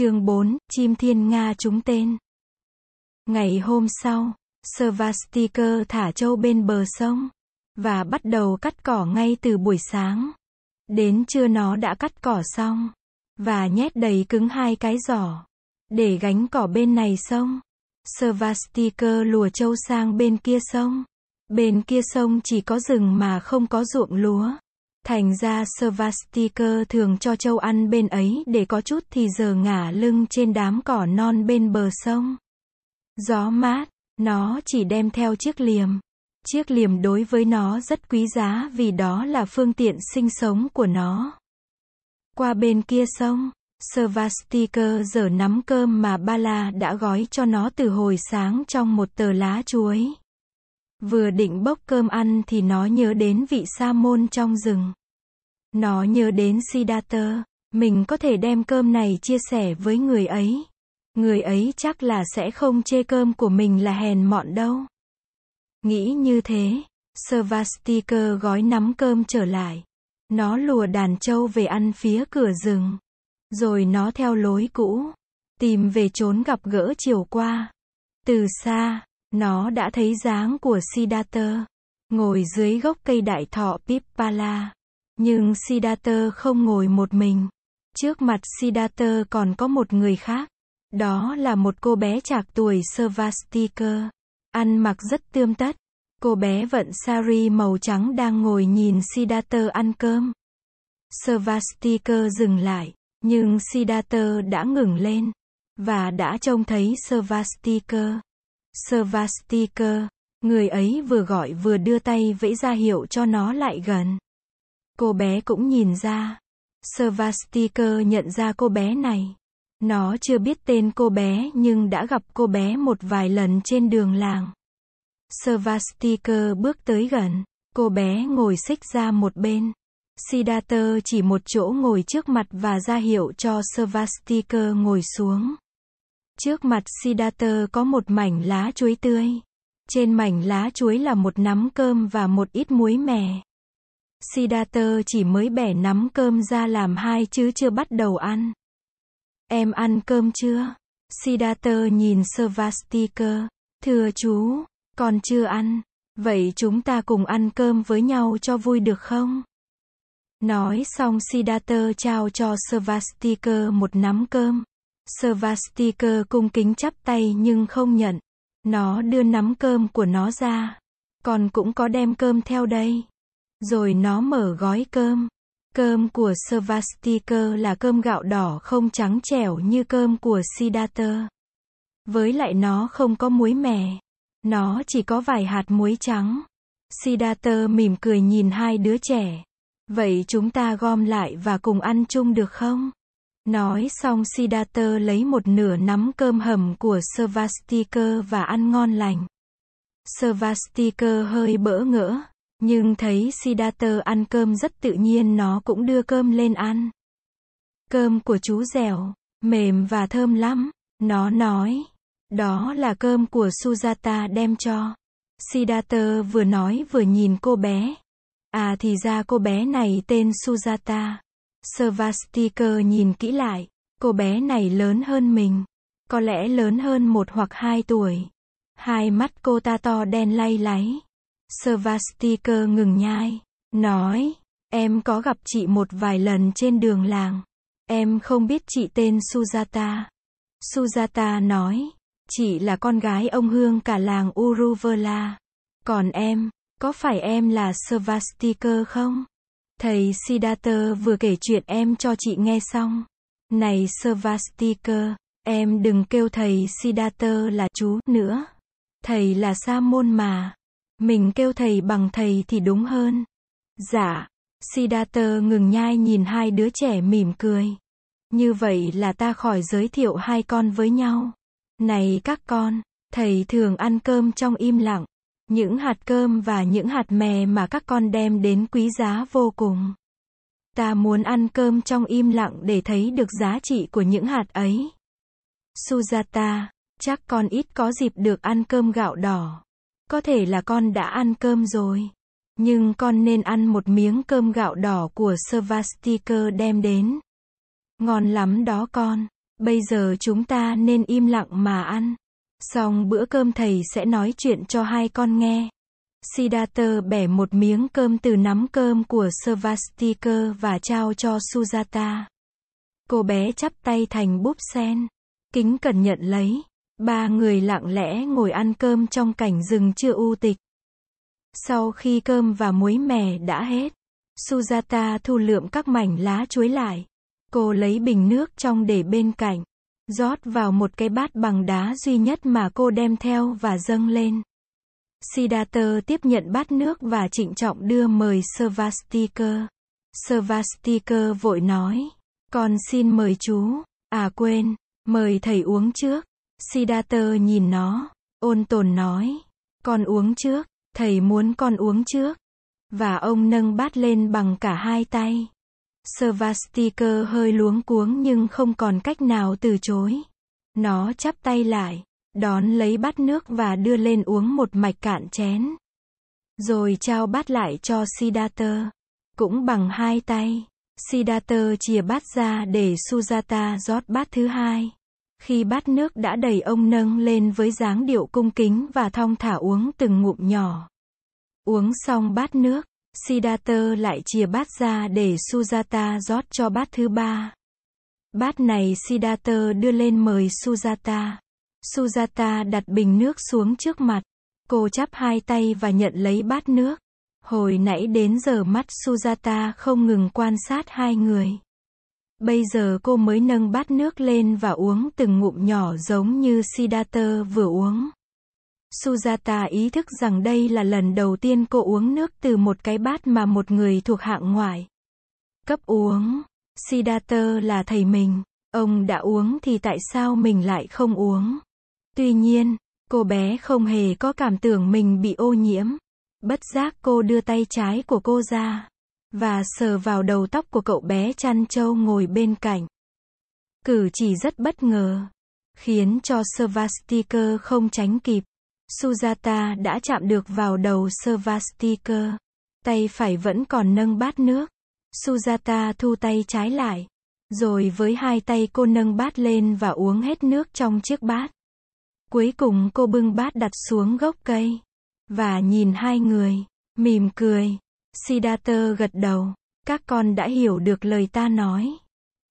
chương 4, chim thiên Nga trúng tên. Ngày hôm sau, Svastikar thả trâu bên bờ sông, và bắt đầu cắt cỏ ngay từ buổi sáng. Đến trưa nó đã cắt cỏ xong, và nhét đầy cứng hai cái giỏ, để gánh cỏ bên này sông. Svastikar lùa trâu sang bên kia sông. Bên kia sông chỉ có rừng mà không có ruộng lúa. Thành ra Svastika thường cho châu ăn bên ấy để có chút thì giờ ngả lưng trên đám cỏ non bên bờ sông. Gió mát, nó chỉ đem theo chiếc liềm. Chiếc liềm đối với nó rất quý giá vì đó là phương tiện sinh sống của nó. Qua bên kia sông, Svastika giờ nắm cơm mà Bala đã gói cho nó từ hồi sáng trong một tờ lá chuối. Vừa định bốc cơm ăn thì nó nhớ đến vị sa môn trong rừng. Nó nhớ đến Siddhartha, mình có thể đem cơm này chia sẻ với người ấy. Người ấy chắc là sẽ không chê cơm của mình là hèn mọn đâu. Nghĩ như thế, Svastika gói nắm cơm trở lại. Nó lùa đàn trâu về ăn phía cửa rừng. Rồi nó theo lối cũ, tìm về trốn gặp gỡ chiều qua. Từ xa, nó đã thấy dáng của Siddhartha, ngồi dưới gốc cây đại thọ Pippala. Nhưng Siddhartha không ngồi một mình. Trước mặt Siddhartha còn có một người khác. Đó là một cô bé chạc tuổi Svastika. Ăn mặc rất tươm tất. Cô bé vận sari màu trắng đang ngồi nhìn Siddhartha ăn cơm. Svastika dừng lại, nhưng Siddhartha đã ngừng lên, và đã trông thấy Svastika. Svastikar, người ấy vừa gọi vừa đưa tay vẫy ra hiệu cho nó lại gần. Cô bé cũng nhìn ra. Svastikar nhận ra cô bé này. Nó chưa biết tên cô bé nhưng đã gặp cô bé một vài lần trên đường làng. Svastikar bước tới gần. Cô bé ngồi xích ra một bên. Siddhartha chỉ một chỗ ngồi trước mặt và ra hiệu cho Svastikar ngồi xuống. Trước mặt Siddhartha có một mảnh lá chuối tươi. Trên mảnh lá chuối là một nắm cơm và một ít muối mè. Siddhartha chỉ mới bẻ nắm cơm ra làm hai chứ chưa bắt đầu ăn. Em ăn cơm chưa? Siddhartha nhìn Svastika. Thưa chú, con chưa ăn. Vậy chúng ta cùng ăn cơm với nhau cho vui được không? Nói xong Siddhartha trao cho Svastika một nắm cơm. Svastikar cung kính chắp tay nhưng không nhận. Nó đưa nắm cơm của nó ra. Còn cũng có đem cơm theo đây. Rồi nó mở gói cơm. Cơm của Svastikar là cơm gạo đỏ không trắng trẻo như cơm của Siddhartha. Với lại nó không có muối mè. Nó chỉ có vài hạt muối trắng. Siddhartha mỉm cười nhìn hai đứa trẻ. Vậy chúng ta gom lại và cùng ăn chung được không? Nói xong Siddhartha lấy một nửa nắm cơm hầm của Svastika và ăn ngon lành. Svastika hơi bỡ ngỡ. Nhưng thấy Siddhartha ăn cơm rất tự nhiên nó cũng đưa cơm lên ăn. Cơm của chú dẻo, mềm và thơm lắm. Nó nói. Đó là cơm của Sujata đem cho. Siddhartha vừa nói vừa nhìn cô bé. À thì ra cô bé này tên Sujata. Svastika nhìn kỹ lại. Cô bé này lớn hơn mình. Có lẽ lớn hơn một hoặc hai tuổi. Hai mắt cô ta to đen lay láy. Svastika ngừng nhai, nói, em có gặp chị một vài lần trên đường làng. Em không biết chị tên Sujata. Sujata nói, chị là con gái ông Hương cả làng Uruvela. Còn em, có phải em là Svastika không? Thầy Siddhartha vừa kể chuyện em cho chị nghe xong. Này Svastikar, em đừng kêu thầy Siddhartha là chú nữa. Thầy là Sa môn mà. Mình kêu thầy bằng thầy thì đúng hơn. Dạ. Siddhartha ngừng nhai nhìn hai đứa trẻ mỉm cười. Như vậy là ta khỏi giới thiệu hai con với nhau. Này các con, thầy thường ăn cơm trong im lặng. Những hạt cơm và những hạt mè mà các con đem đến quý giá vô cùng. Ta muốn ăn cơm trong im lặng để thấy được giá trị của những hạt ấy. Sujata, chắc con ít có dịp được ăn cơm gạo đỏ. Có thể là con đã ăn cơm rồi. Nhưng con nên ăn một miếng cơm gạo đỏ của Svastika đem đến. Ngon lắm đó con. Bây giờ chúng ta nên im lặng mà ăn. Xong bữa cơm thầy sẽ nói chuyện cho hai con nghe. Siddhartha bẻ một miếng cơm từ nắm cơm của Svastika và trao cho Sujata. Cô bé chắp tay thành búp sen. Kính cẩn nhận lấy. Ba người lặng lẽ ngồi ăn cơm trong cảnh rừng chưa u tịch. Sau khi cơm và muối mè đã hết, Sujata thu lượm các mảnh lá chuối lại. Cô lấy bình nước trong để bên cạnh, rót vào một cái bát bằng đá duy nhất mà cô đem theo và dâng lên. Siddhartha tiếp nhận bát nước và trịnh trọng đưa mời Svastika. Svastika vội nói, con xin mời chú, à quên, mời thầy uống trước. Siddhartha nhìn nó, ôn tồn nói, con uống trước, thầy muốn con uống trước. Và ông nâng bát lên bằng cả hai tay. Svastikar hơi luống cuống nhưng không còn cách nào từ chối. Nó chắp tay lại, đón lấy bát nước và đưa lên uống một mạch cạn chén. Rồi trao bát lại cho Siddhartha. Cũng bằng hai tay, Siddhartha chia bát ra để Sujata rót bát thứ hai. Khi bát nước đã đầy ông nâng lên với dáng điệu cung kính và thong thả uống từng ngụm nhỏ. Uống xong bát nước, Siddhartha lại chia bát ra để Sujata rót cho bát thứ ba. Bát này Siddhartha đưa lên mời Sujata. Sujata đặt bình nước xuống trước mặt. Cô chắp hai tay và nhận lấy bát nước. Hồi nãy đến giờ mắt Sujata không ngừng quan sát hai người. Bây giờ cô mới nâng bát nước lên và uống từng ngụm nhỏ giống như Siddhartha vừa uống. Sujata ý thức rằng đây là lần đầu tiên cô uống nước từ một cái bát mà một người thuộc hạng ngoại. Cấp uống. Siddhartha là thầy mình. Ông đã uống thì tại sao mình lại không uống? Tuy nhiên, cô bé không hề có cảm tưởng mình bị ô nhiễm. Bất giác cô đưa tay trái của cô ra và sờ vào đầu tóc của cậu bé chăn trâu ngồi bên cạnh. Cử chỉ rất bất ngờ, khiến cho Svastika không tránh kịp. Sujata đã chạm được vào đầu Svastika. Tay phải vẫn còn nâng bát nước. Sujata thu tay trái lại. Rồi với hai tay cô nâng bát lên và uống hết nước trong chiếc bát. Cuối cùng cô bưng bát đặt xuống gốc cây. Và nhìn hai người, mỉm cười. Siddhartha gật đầu. Các con đã hiểu được lời ta nói.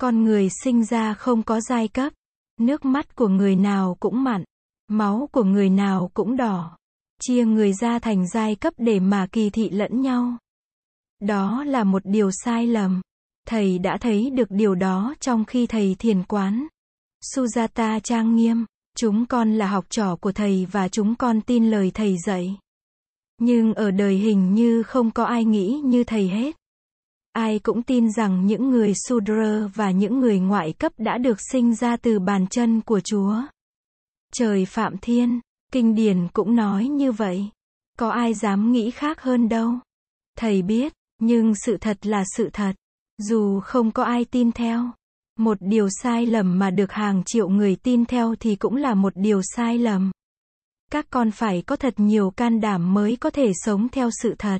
Con người sinh ra không có giai cấp. Nước mắt của người nào cũng mặn. Máu của người nào cũng đỏ. Chia người ra thành giai cấp để mà kỳ thị lẫn nhau. Đó là một điều sai lầm. Thầy đã thấy được điều đó trong khi thầy thiền quán. Sujata trang nghiêm. Chúng con là học trò của thầy và chúng con tin lời thầy dạy. Nhưng ở đời hình như không có ai nghĩ như thầy hết. Ai cũng tin rằng những người Sudra và những người ngoại cấp đã được sinh ra từ bàn chân của Chúa. Trời Phạm Thiên, Kinh điển cũng nói như vậy. Có ai dám nghĩ khác hơn đâu. Thầy biết, nhưng sự thật là sự thật. Dù không có ai tin theo. Một điều sai lầm mà được hàng triệu người tin theo thì cũng là một điều sai lầm. Các con phải có thật nhiều can đảm mới có thể sống theo sự thật.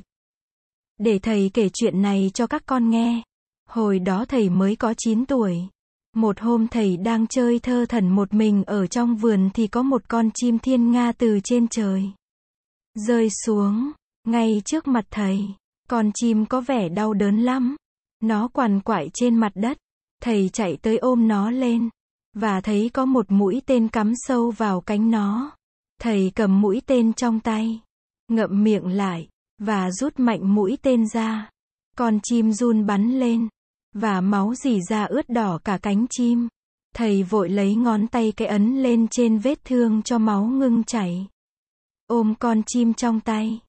Để thầy kể chuyện này cho các con nghe. Hồi đó thầy mới có 9 tuổi. Một hôm thầy đang chơi thơ thần một mình ở trong vườn thì có một con chim thiên nga từ trên trời. Rơi xuống, ngay trước mặt thầy. Con chim có vẻ đau đớn lắm. Nó quằn quại trên mặt đất. Thầy chạy tới ôm nó lên. Và thấy có một mũi tên cắm sâu vào cánh nó. Thầy cầm mũi tên trong tay. Ngậm miệng lại. Và rút mạnh mũi tên ra. Con chim run bắn lên và máu dì ra ướt đỏ cả cánh chim. Thầy vội lấy ngón tay cái ấn lên trên vết thương cho máu ngưng chảy. Ôm con chim trong tay.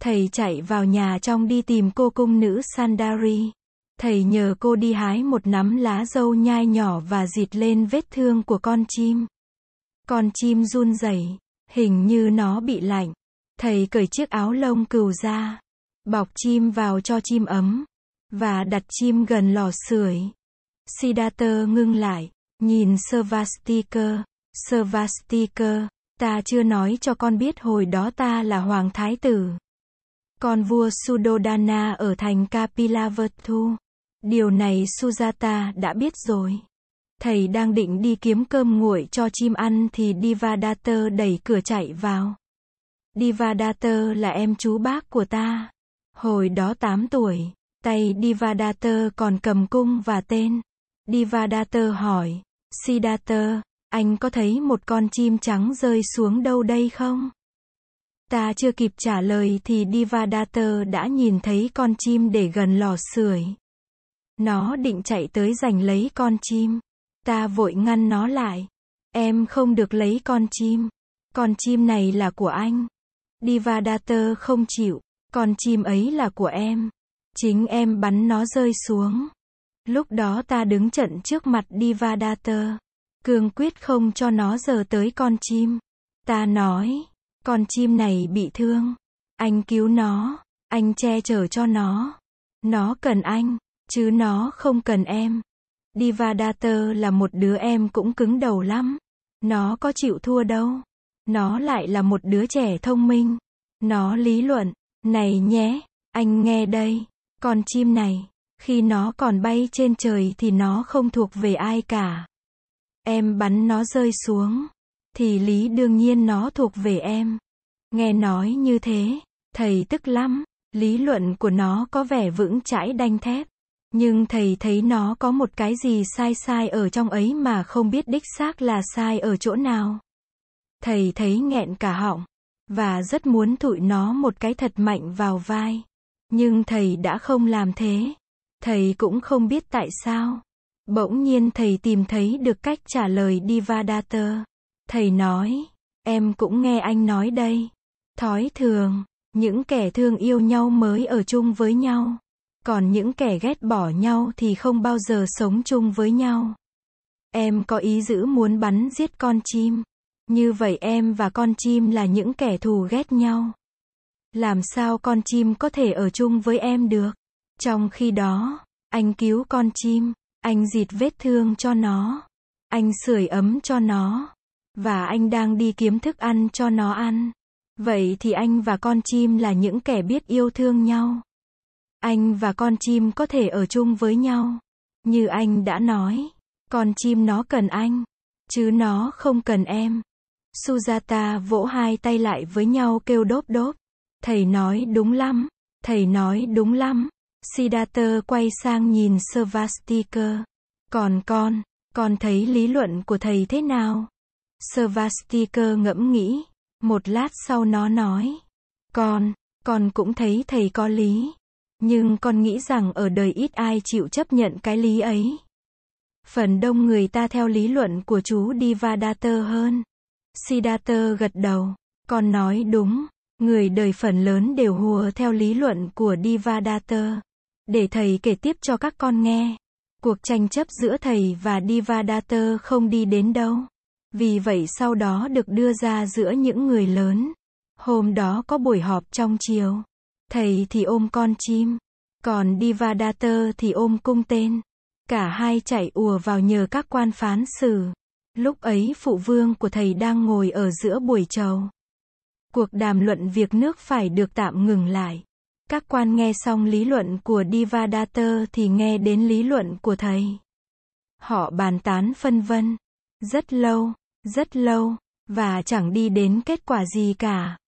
Thầy chạy vào nhà trong đi tìm cô cung nữ Sandari. Thầy nhờ cô đi hái một nắm lá dâu nhai nhỏ và dịt lên vết thương của con chim. Con chim run rẩy, hình như nó bị lạnh. Thầy cởi chiếc áo lông cừu ra, bọc chim vào cho chim ấm và đặt chim gần lò sưởi. Siddhartha ngưng lại, nhìn Svastikar, Svastikar, ta chưa nói cho con biết hồi đó ta là hoàng thái tử. Con vua Sudodana ở thành Kapilavatthu. Điều này Sujata đã biết rồi. Thầy đang định đi kiếm cơm nguội cho chim ăn thì Divadater đẩy cửa chạy vào. Divadater là em chú bác của ta. Hồi đó 8 tuổi, tay Divadater còn cầm cung và tên. Divadater hỏi, Siddhartha, anh có thấy một con chim trắng rơi xuống đâu đây không? Ta chưa kịp trả lời thì Divadater đã nhìn thấy con chim để gần lò sưởi. Nó định chạy tới giành lấy con chim. Ta vội ngăn nó lại. Em không được lấy con chim. Con chim này là của anh. Divadater không chịu. Con chim ấy là của em. Chính em bắn nó rơi xuống. Lúc đó ta đứng trận trước mặt Divadater. Cương quyết không cho nó giờ tới con chim. Ta nói, con chim này bị thương. Anh cứu nó. Anh che chở cho nó. Nó cần anh, chứ nó không cần em. Divadater là một đứa em cũng cứng đầu lắm. Nó có chịu thua đâu. Nó lại là một đứa trẻ thông minh. Nó lý luận, này nhé, anh nghe đây, con chim này, khi nó còn bay trên trời thì nó không thuộc về ai cả. Em bắn nó rơi xuống, thì lý đương nhiên nó thuộc về em. Nghe nói như thế, thầy tức lắm, lý luận của nó có vẻ vững chãi đanh thép. Nhưng thầy thấy nó có một cái gì sai sai ở trong ấy mà không biết đích xác là sai ở chỗ nào. Thầy thấy nghẹn cả họng, và rất muốn thụi nó một cái thật mạnh vào vai. Nhưng thầy đã không làm thế. Thầy cũng không biết tại sao. Bỗng nhiên thầy tìm thấy được cách trả lời Divadatta. Thầy nói, em cũng nghe anh nói đây. Thói thường, những kẻ thương yêu nhau mới ở chung với nhau. Còn những kẻ ghét bỏ nhau thì không bao giờ sống chung với nhau. Em có ý giữ muốn bắn giết con chim. Như vậy em và con chim là những kẻ thù ghét nhau. Làm sao con chim có thể ở chung với em được? Trong khi đó, anh cứu con chim, anh dịt vết thương cho nó, anh sưởi ấm cho nó, và anh đang đi kiếm thức ăn cho nó ăn. Vậy thì anh và con chim là những kẻ biết yêu thương nhau. Anh và con chim có thể ở chung với nhau. Như anh đã nói, con chim nó cần anh, chứ nó không cần em. Sujata vỗ hai tay lại với nhau kêu đốp đốp. Thầy nói đúng lắm, thầy nói đúng lắm. Siddhartha quay sang nhìn Svastika. Còn con, con thấy lý luận của thầy thế nào? Svastika ngẫm nghĩ. Một lát sau nó nói. Con, con cũng thấy thầy có lý. Nhưng con nghĩ rằng ở đời ít ai chịu chấp nhận cái lý ấy. Phần đông người ta theo lý luận của chú Divadatta hơn. Siddhartha gật đầu. Con nói đúng. Người đời phần lớn đều hùa theo lý luận của Divadater. Để thầy kể tiếp cho các con nghe. Cuộc tranh chấp giữa thầy và Divadater không đi đến đâu. Vì vậy sau đó được đưa ra giữa những người lớn. Hôm đó có buổi họp trong chiều. Thầy thì ôm con chim. Còn Divadater thì ôm cung tên. Cả hai chạy ùa vào nhờ các quan phán xử. Lúc ấy phụ vương của thầy đang ngồi ở giữa buổi trầu. Cuộc đàm luận việc nước phải được tạm ngừng lại. Các quan nghe xong lý luận của Divadater thì nghe đến lý luận của thầy. Họ bàn tán phân vân. Rất lâu, rất lâu, và chẳng đi đến kết quả gì cả.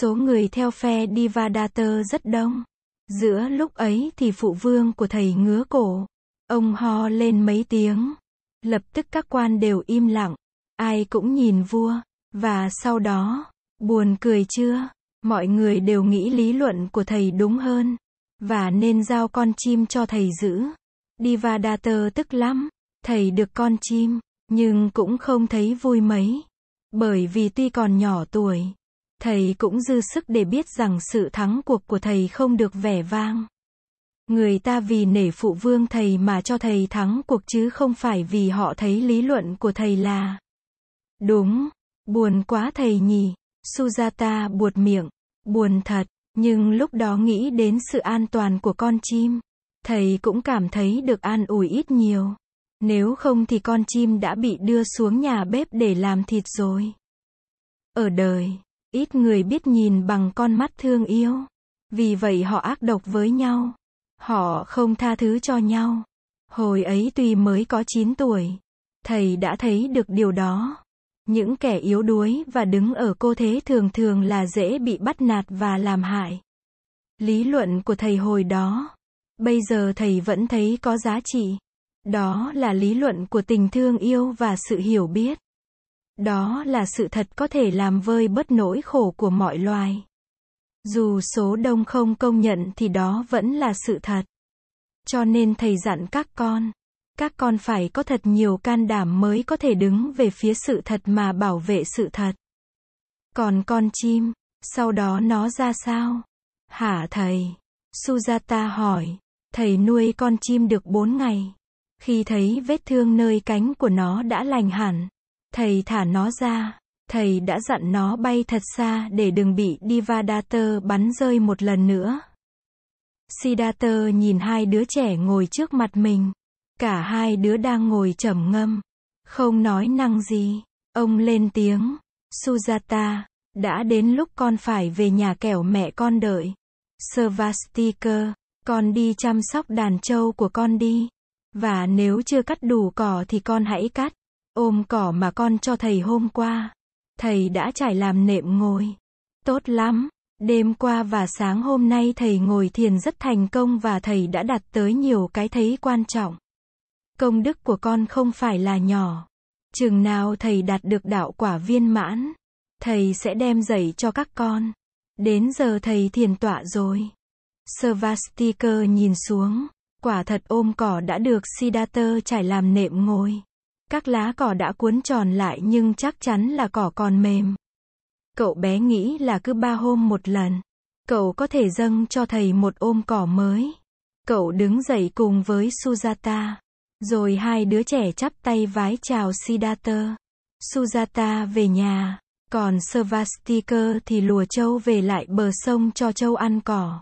Số người theo phe Divadater rất đông. Giữa lúc ấy thì phụ vương của thầy ngứa cổ. Ông ho lên mấy tiếng. Lập tức các quan đều im lặng. Ai cũng nhìn vua. Và sau đó, buồn cười chưa? Mọi người đều nghĩ lý luận của thầy đúng hơn. Và nên giao con chim cho thầy giữ. Divadater tức lắm. Thầy được con chim. Nhưng cũng không thấy vui mấy. Bởi vì tuy còn nhỏ tuổi. Thầy cũng dư sức để biết rằng sự thắng cuộc của thầy không được vẻ vang. Người ta vì nể phụ vương thầy mà cho thầy thắng cuộc chứ không phải vì họ thấy lý luận của thầy là đúng. Buồn quá thầy nhỉ. Sujata buột miệng. Buồn thật. Nhưng lúc đó nghĩ đến sự an toàn của con chim. Thầy cũng cảm thấy được an ủi ít nhiều. Nếu không thì con chim đã bị đưa xuống nhà bếp để làm thịt rồi. Ở đời, ít người biết nhìn bằng con mắt thương yêu. Vì vậy họ ác độc với nhau. Họ không tha thứ cho nhau. Hồi ấy tuy mới có 9 tuổi, Thầy đã thấy được điều đó. Những kẻ yếu đuối và đứng ở cô thế thường thường là dễ bị bắt nạt và làm hại. Lý luận của thầy hồi đó, bây giờ thầy vẫn thấy có giá trị. Đó là lý luận của tình thương yêu và sự hiểu biết. Đó là sự thật có thể làm vơi bớt nỗi khổ của mọi loài. Dù số đông không công nhận thì đó vẫn là sự thật. Cho nên thầy dặn các con, các con phải có thật nhiều can đảm mới có thể đứng về phía sự thật mà bảo vệ sự thật. Còn con chim, sau đó nó ra sao? Hả thầy? Sujata hỏi. Thầy nuôi con chim được 4 ngày. Khi thấy vết thương nơi cánh của nó đã lành hẳn, thầy thả nó ra. Thầy đã dặn nó bay thật xa để đừng bị Divadatta bắn rơi một lần nữa. Siddhartha nhìn hai đứa trẻ ngồi trước mặt mình. Cả hai đứa đang ngồi trầm ngâm. Không nói năng gì. Ông lên tiếng. Sujata, đã đến lúc con phải về nhà kẻo mẹ con đợi. Svastika, con đi chăm sóc đàn trâu của con đi. Và nếu chưa cắt đủ cỏ thì con hãy cắt. Ôm cỏ mà con cho thầy hôm qua. Thầy đã trải làm nệm ngồi. Tốt lắm. Đêm qua và sáng hôm nay thầy ngồi thiền rất thành công và thầy đã đạt tới nhiều cái thấy quan trọng. Công đức của con không phải là nhỏ. Chừng nào thầy đạt được đạo quả viên mãn, thầy sẽ đem dạy cho các con. Đến giờ thầy thiền tọa rồi. Svastika nhìn xuống, quả thật ôm cỏ đã được Siddhartha trải làm nệm ngồi. Các lá cỏ đã cuốn tròn lại nhưng chắc chắn là cỏ còn mềm. Cậu bé nghĩ là cứ ba hôm một lần, cậu có thể dâng cho thầy một ôm cỏ mới. Cậu đứng dậy cùng với Sujata. Rồi hai đứa trẻ chắp tay vái chào Siddhartha. Sujata về nhà, còn Svastika thì lùa châu về lại bờ sông cho châu ăn cỏ.